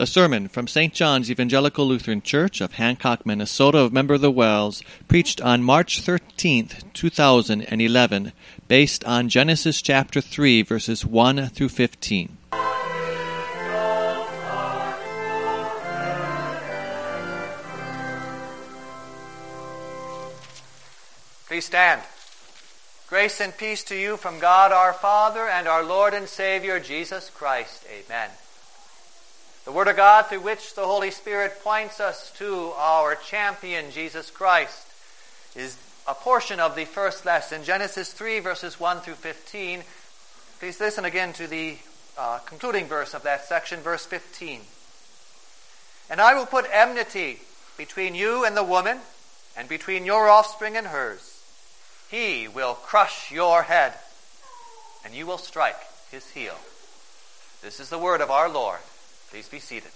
The sermon from St. John's Evangelical Lutheran Church of Hancock, Minnesota, of Member of the WELS, preached on March 13th, 2011, based on Genesis chapter 3, verses 1 through 15. Please stand. Grace and peace to you from God our Father and our Lord and Savior Jesus Christ. Amen. The Word of God through which the Holy Spirit points us to our champion Jesus Christ is a portion of the first lesson, Genesis 3, verses 1 through 15. Please listen again to the uh, concluding verse of that section, verse 15. And I will put enmity between you and the woman, and between your offspring and hers. He will crush your head, and you will strike his heel. This is the word of our Lord. Please be seated.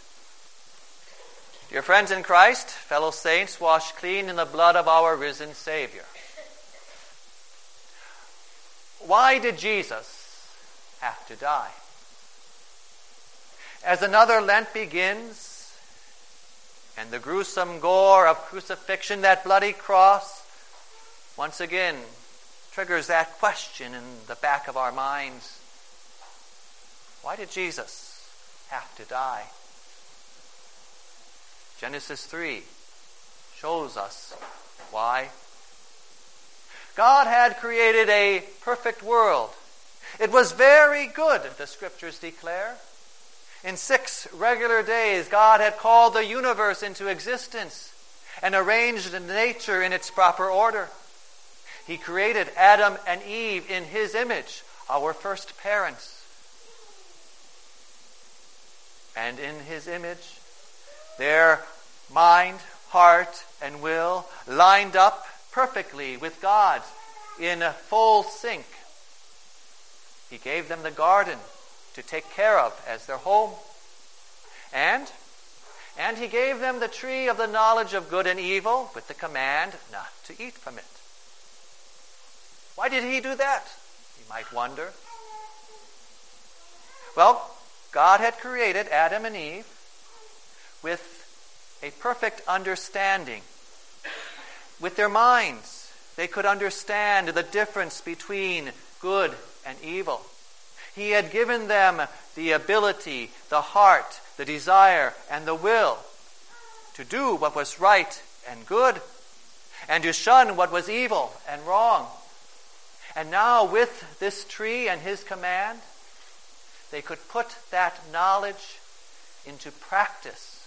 Dear friends in Christ, fellow saints, washed clean in the blood of our risen Savior. Why did Jesus have to die? As another Lent begins, and the gruesome gore of crucifixion, that bloody cross, once again triggers that question in the back of our minds why did Jesus have to die? Genesis 3 shows us why. God had created a perfect world. It was very good, the scriptures declare. In six regular days, God had called the universe into existence and arranged nature in its proper order. He created Adam and Eve in His image, our first parents. And in His image, their mind, heart, and will lined up perfectly with God's in a full sync. He gave them the garden to take care of as their home. And and he gave them the tree of the knowledge of good and evil with the command not to eat from it. Why did he do that? You might wonder. Well, God had created Adam and Eve with a perfect understanding. With their minds, they could understand the difference between good and evil. He had given them the ability, the heart, the desire, and the will to do what was right and good, and to shun what was evil and wrong. And now, with this tree and his command, they could put that knowledge into practice.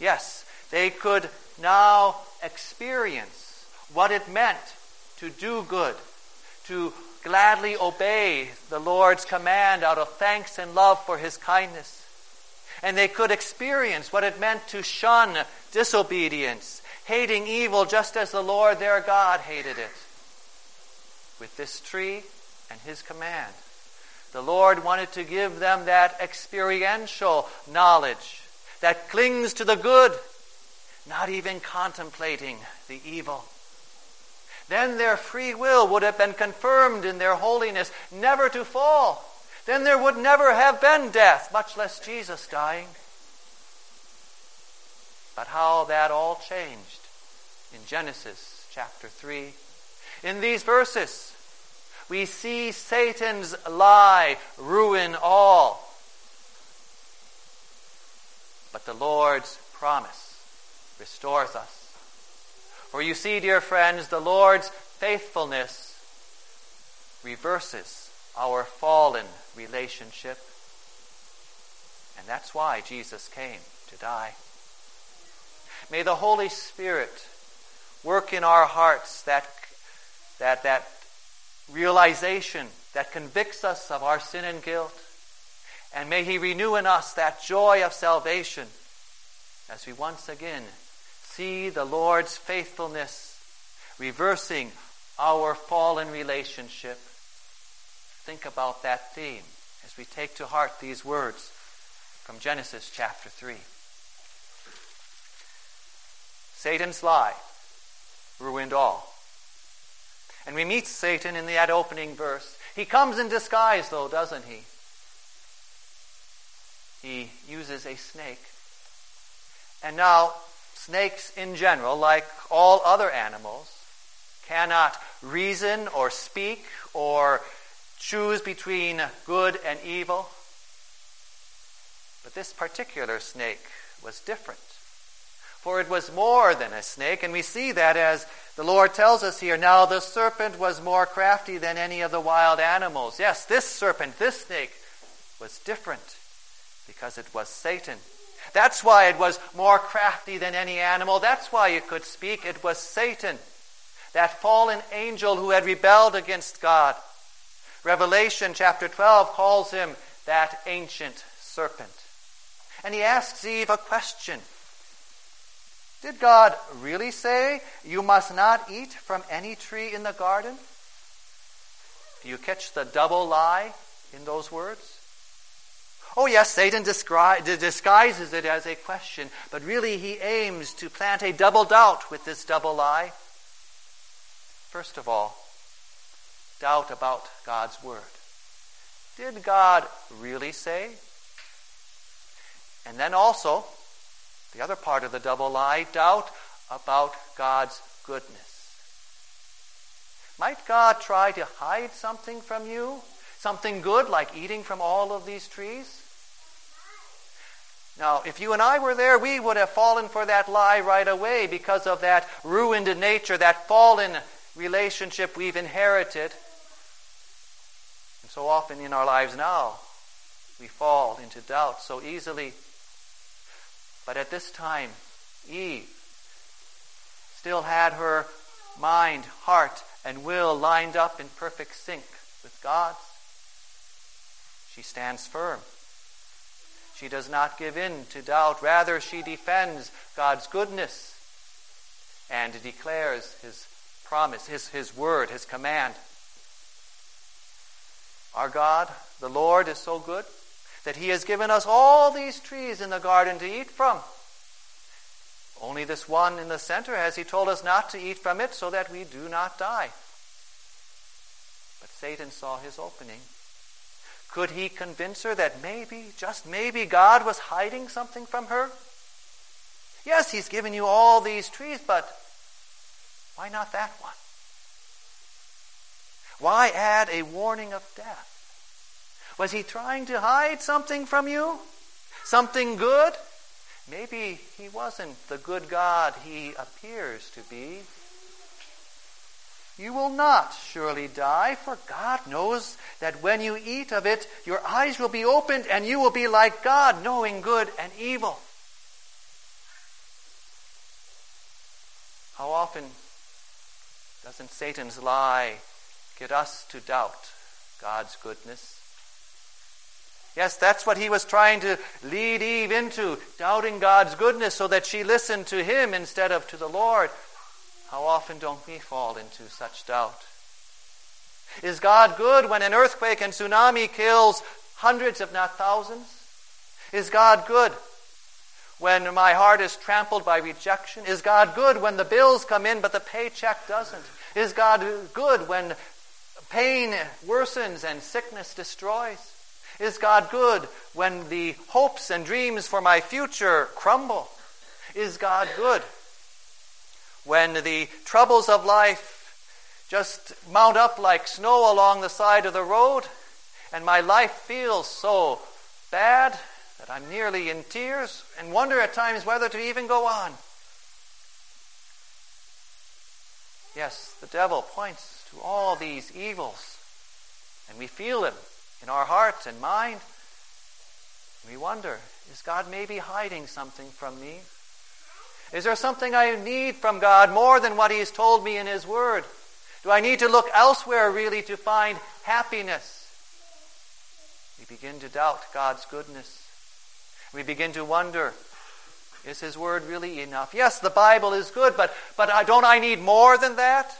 Yes, they could now experience what it meant to do good, to gladly obey the Lord's command out of thanks and love for his kindness. And they could experience what it meant to shun disobedience, hating evil just as the Lord their God hated it with this tree and his command. The Lord wanted to give them that experiential knowledge that clings to the good, not even contemplating the evil. Then their free will would have been confirmed in their holiness, never to fall. Then there would never have been death, much less Jesus dying. But how that all changed in Genesis chapter 3. In these verses, we see Satan's lie ruin all. But the Lord's promise restores us. For you see, dear friends, the Lord's faithfulness reverses our fallen relationship. And that's why Jesus came to die. May the Holy Spirit work in our hearts that, that, that realization that convicts us of our sin and guilt. And may He renew in us that joy of salvation as we once again see the Lord's faithfulness reversing our fallen relationship. Think about that theme as we take to heart these words from Genesis chapter 3. Satan's lie ruined all. And we meet Satan in that opening verse. He comes in disguise, though, doesn't he? he uses a snake. And now, snakes in general, like all other animals, cannot reason or speak or choose between good and evil. But this particular snake was different. For it was more than a snake, and we see that as the Lord tells us here. Now the serpent was more crafty than any of the wild animals. Yes, this serpent, this snake, was different because it was Satan. That's why it was more crafty than any animal. That's why it could speak. It was Satan, that fallen angel who had rebelled against God. Revelation chapter 12 calls him that ancient serpent. And he asks Eve a question Did God really say, You must not eat from any tree in the garden? Do you catch the double lie in those words? Oh, yes, Satan disguises it as a question, but really he aims to plant a double doubt with this double lie. First of all, doubt about God's Word. Did God really say? And then also, the other part of the double lie, doubt about God's goodness. Might God try to hide something from you? Something good like eating from all of these trees? Now, if you and I were there, we would have fallen for that lie right away because of that ruined nature, that fallen relationship we've inherited. And so often in our lives now, we fall into doubt so easily. But at this time, Eve still had her mind, heart, and will lined up in perfect sync with God's. She stands firm. She does not give in to doubt. Rather, she defends God's goodness and declares His promise, His, His word, His command. Our God, the Lord, is so good that He has given us all these trees in the garden to eat from. Only this one in the center has He told us not to eat from it so that we do not die. But Satan saw his opening could he convince her that maybe, just maybe, God was hiding something from her? Yes, he's given you all these trees, but why not that one? Why add a warning of death? Was he trying to hide something from you? Something good? Maybe he wasn't the good God he appears to be. You will not surely die, for God knows that when you eat of it, your eyes will be opened and you will be like God, knowing good and evil. How often doesn't Satan's lie get us to doubt God's goodness? Yes, that's what he was trying to lead Eve into, doubting God's goodness so that she listened to him instead of to the Lord. How often don't we fall into such doubt? Is God good when an earthquake and tsunami kills hundreds, if not thousands? Is God good when my heart is trampled by rejection? Is God good when the bills come in but the paycheck doesn't? Is God good when pain worsens and sickness destroys? Is God good when the hopes and dreams for my future crumble? Is God good when the troubles of life just mount up like snow along the side of the road, and my life feels so bad that I'm nearly in tears and wonder at times whether to even go on. Yes, the devil points to all these evils, and we feel them in our hearts and mind. We wonder, is God maybe hiding something from me? Is there something I need from God more than what He has told me in His Word? Do I need to look elsewhere really to find happiness? We begin to doubt God's goodness. We begin to wonder, is His Word really enough? Yes, the Bible is good, but, but don't I need more than that?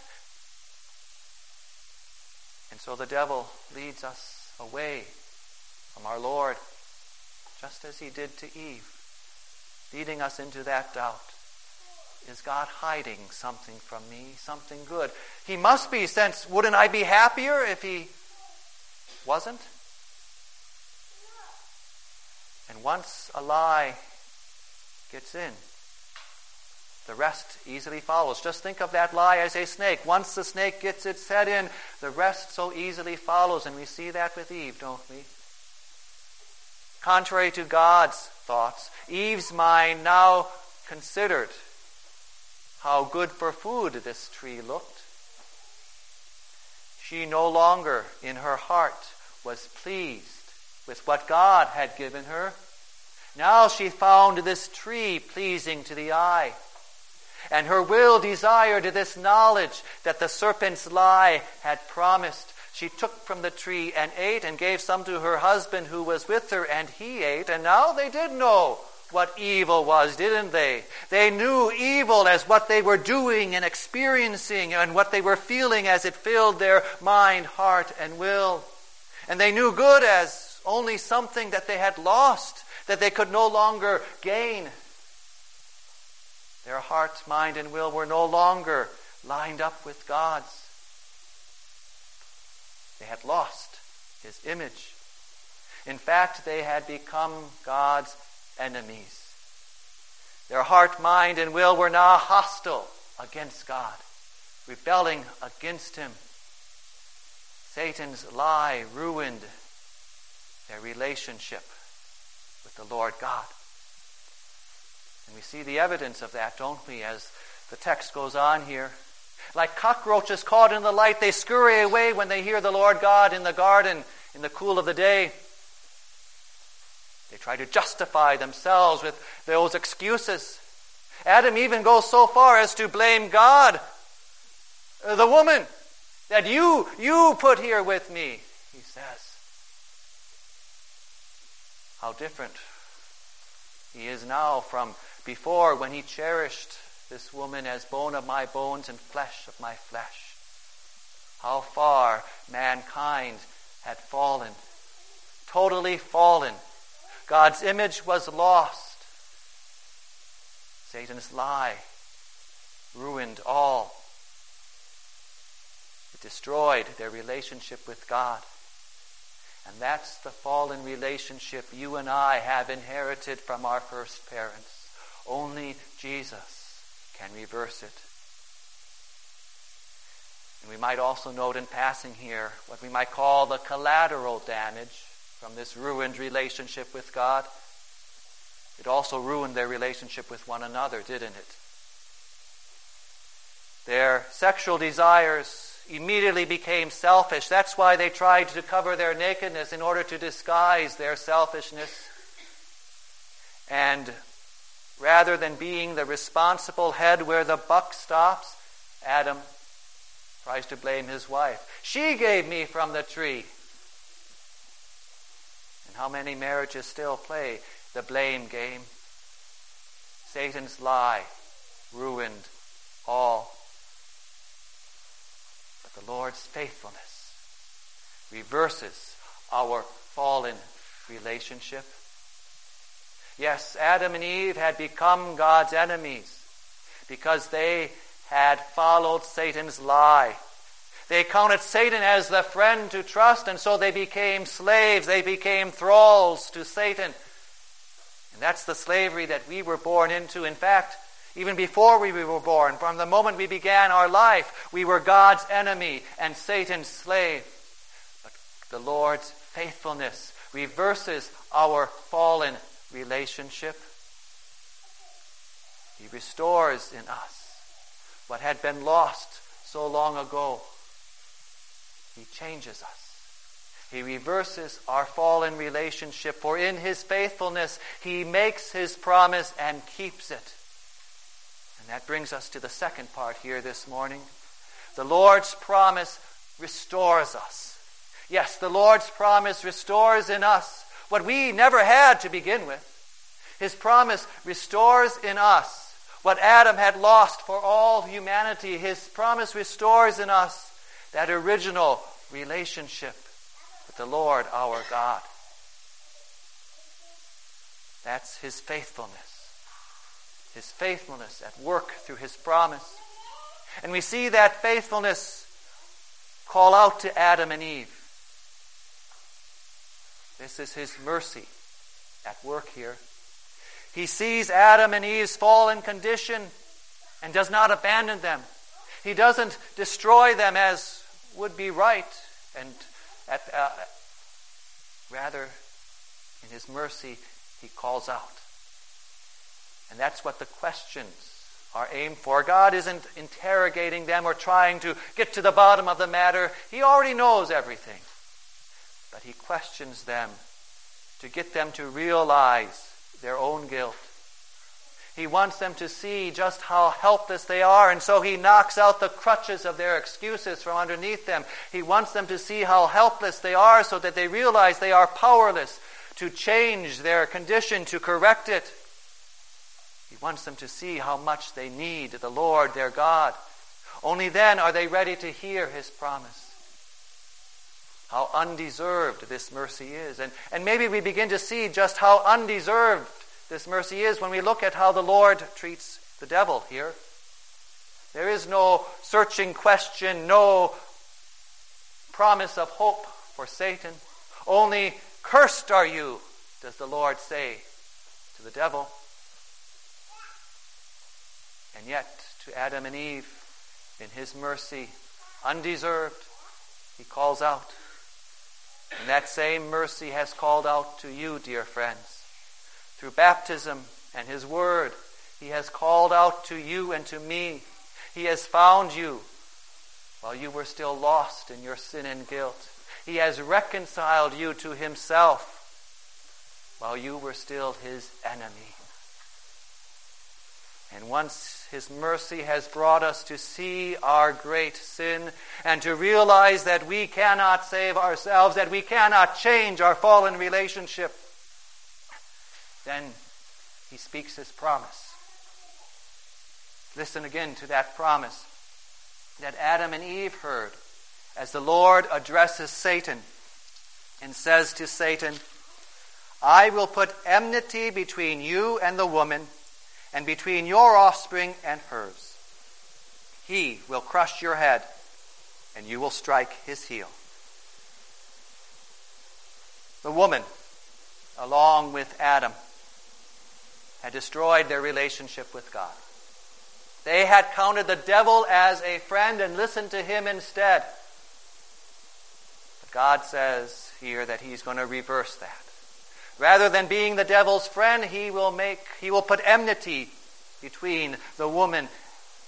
And so the devil leads us away from our Lord, just as he did to Eve, leading us into that doubt. Is God hiding something from me, something good? He must be, since wouldn't I be happier if He wasn't? And once a lie gets in, the rest easily follows. Just think of that lie as a snake. Once the snake gets its head in, the rest so easily follows. And we see that with Eve, don't we? Contrary to God's thoughts, Eve's mind now considered how good for food this tree looked. She no longer, in her heart, was pleased with what God had given her. Now she found this tree pleasing to the eye. And her will desired this knowledge that the serpent's lie had promised. She took from the tree and ate and gave some to her husband who was with her, and he ate. And now they did know what evil was, didn't they? They knew evil as what they were doing and experiencing and what they were feeling as it filled their mind, heart, and will. And they knew good as only something that they had lost, that they could no longer gain. Their heart, mind, and will were no longer lined up with God's. They had lost His image. In fact, they had become God's enemies. Their heart, mind, and will were now hostile against God, rebelling against Him. Satan's lie ruined their relationship with the Lord God. And we see the evidence of that, don't we, as the text goes on here. Like cockroaches caught in the light, they scurry away when they hear the Lord God in the garden in the cool of the day. They try to justify themselves with those excuses. Adam even goes so far as to blame God, the woman that you you put here with me, he says. How different he is now from before when he cherished this woman as bone of my bones and flesh of my flesh. How far mankind had fallen, totally fallen. God's image was lost. Satan's lie ruined all. It destroyed their relationship with God. And that's the fallen relationship you and I have inherited from our first parents. Only Jesus can reverse it. And we might also note in passing here what we might call the collateral damage from this ruined relationship with God. It also ruined their relationship with one another, didn't it? Their sexual desires immediately became selfish. That's why they tried to cover their nakedness in order to disguise their selfishness. And rather than being the responsible head where the buck stops, Adam tries to blame his wife. She gave me from the tree. And how many marriages still play the blame game? Satan's lie ruined all But the Lord's faithfulness reverses our fallen relationship. Yes, Adam and Eve had become God's enemies because they had followed Satan's lie. They counted Satan as the friend to trust, and so they became slaves. They became thralls to Satan. And that's the slavery that we were born into. In fact, even before we were born, from the moment we began our life, we were God's enemy and Satan's slave. But the Lord's faithfulness reverses our fallen relationship. He restores in us what had been lost so long ago. He changes us. He reverses our fallen relationship, for in His faithfulness, He makes His promise and keeps it. And that brings us to the second part here this morning. The Lord's promise restores us. Yes, the Lord's promise restores in us what we never had to begin with. His promise restores in us what Adam had lost for all humanity. His promise restores in us that original relationship with the Lord our God. That's His faithfulness his faithfulness at work through his promise. And we see that faithfulness call out to Adam and Eve. This is his mercy at work here. He sees Adam and Eve's fallen condition and does not abandon them. He doesn't destroy them as would be right, and at, uh, rather, in His mercy, He calls out. And that's what the questions are aimed for. God isn't interrogating them or trying to get to the bottom of the matter. He already knows everything. But He questions them to get them to realize their own guilt. He wants them to see just how helpless they are, and so he knocks out the crutches of their excuses from underneath them. He wants them to see how helpless they are so that they realize they are powerless to change their condition, to correct it. He wants them to see how much they need the Lord their God. Only then are they ready to hear his promise. How undeserved this mercy is. And, and maybe we begin to see just how undeserved this mercy is when we look at how the Lord treats the devil here. There is no searching question, no promise of hope for Satan. Only, cursed are you, does the Lord say to the devil. And yet, to Adam and Eve, in his mercy, undeserved, he calls out. And that same mercy has called out to you, dear friends through baptism and His Word. He has called out to you and to me. He has found you while you were still lost in your sin and guilt. He has reconciled you to Himself while you were still His enemy. And once His mercy has brought us to see our great sin and to realize that we cannot save ourselves, that we cannot change our fallen relationship, then he speaks his promise. Listen again to that promise that Adam and Eve heard as the Lord addresses Satan and says to Satan, I will put enmity between you and the woman, and between your offspring and hers. He will crush your head, and you will strike his heel. The woman, along with Adam, had destroyed their relationship with God. They had counted the devil as a friend and listened to him instead. But God says here that he's going to reverse that. Rather than being the devil's friend, he will make he will put enmity between the woman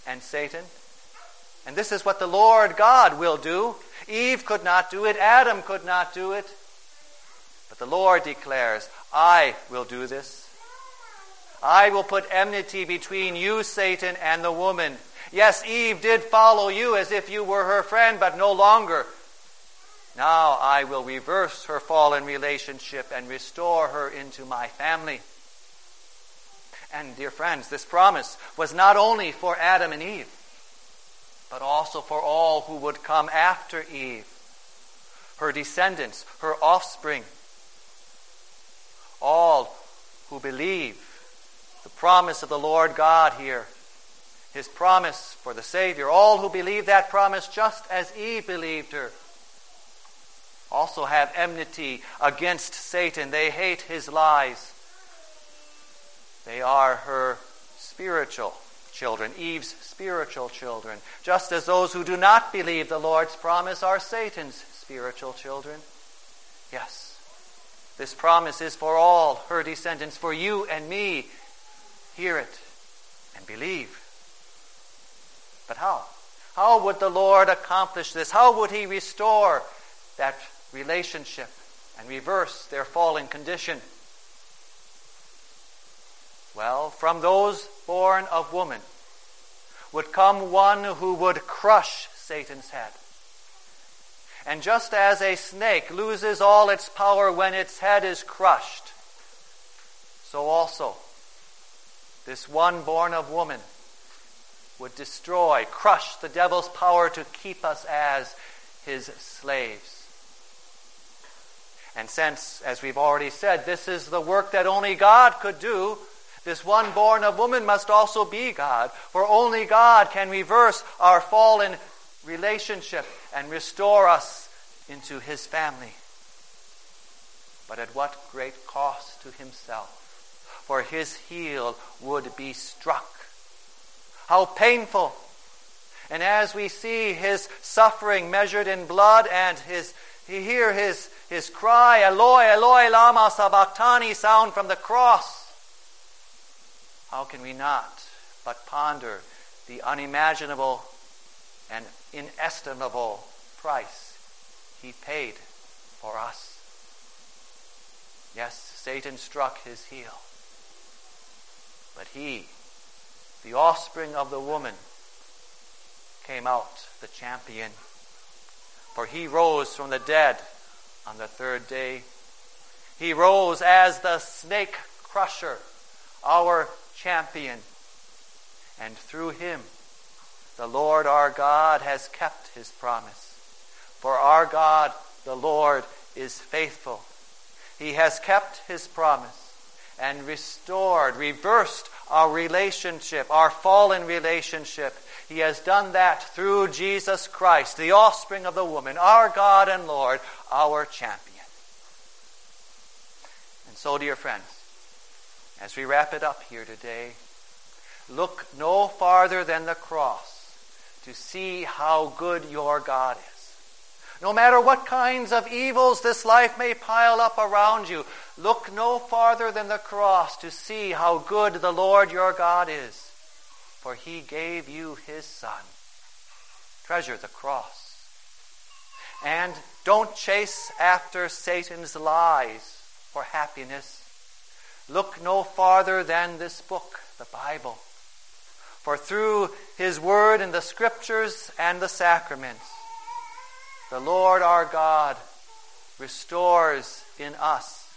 and Satan. And this is what the Lord God will do. Eve could not do it, Adam could not do it. But the Lord declares, I will do this. I will put enmity between you, Satan, and the woman. Yes, Eve did follow you as if you were her friend, but no longer. Now I will reverse her fallen relationship and restore her into my family. And, dear friends, this promise was not only for Adam and Eve, but also for all who would come after Eve, her descendants, her offspring, all who believe the promise of the Lord God here. His promise for the Savior. All who believe that promise just as Eve believed her also have enmity against Satan. They hate his lies. They are her spiritual children, Eve's spiritual children, just as those who do not believe the Lord's promise are Satan's spiritual children. Yes, this promise is for all her descendants, for you and me, hear it, and believe. But how? How would the Lord accomplish this? How would He restore that relationship and reverse their fallen condition? Well, from those born of woman would come one who would crush Satan's head. And just as a snake loses all its power when its head is crushed, so also this one born of woman would destroy, crush the devil's power to keep us as his slaves. And since, as we've already said, this is the work that only God could do, this one born of woman must also be God, for only God can reverse our fallen relationship and restore us into his family. but at what great cost to himself. For his heel would be struck. How painful! And as we see his suffering measured in blood and his, he hear his, his cry, Eloi, Eloi, lama sabachthani sound from the cross, how can we not but ponder the unimaginable and inestimable price he paid for us? Yes, Satan struck his heel. But he, the offspring of the woman, came out the champion. For he rose from the dead on the third day. He rose as the snake crusher, our champion. And through him, the Lord our God has kept his promise. For our God, the Lord, is faithful he has kept his promise and restored, reversed our relationship, our fallen relationship. He has done that through Jesus Christ, the offspring of the woman, our God and Lord, our champion. And so, dear friends, as we wrap it up here today, look no farther than the cross to see how good your God is. No matter what kinds of evils this life may pile up around you, look no farther than the cross to see how good the Lord your God is. For he gave you his Son. Treasure the cross. And don't chase after Satan's lies for happiness. Look no farther than this book, the Bible. For through his word and the scriptures and the sacraments, the Lord our God restores in us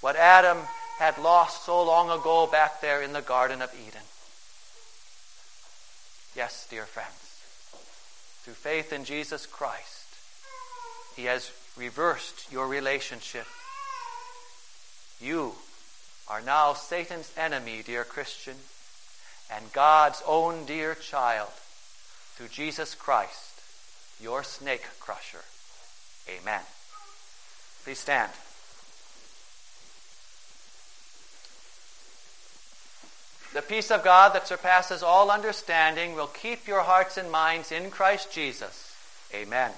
what Adam had lost so long ago back there in the Garden of Eden. Yes, dear friends, through faith in Jesus Christ, He has reversed your relationship. You are now Satan's enemy, dear Christian, and God's own dear child through Jesus Christ your snake crusher. Amen. Please stand. The peace of God that surpasses all understanding will keep your hearts and minds in Christ Jesus. Amen.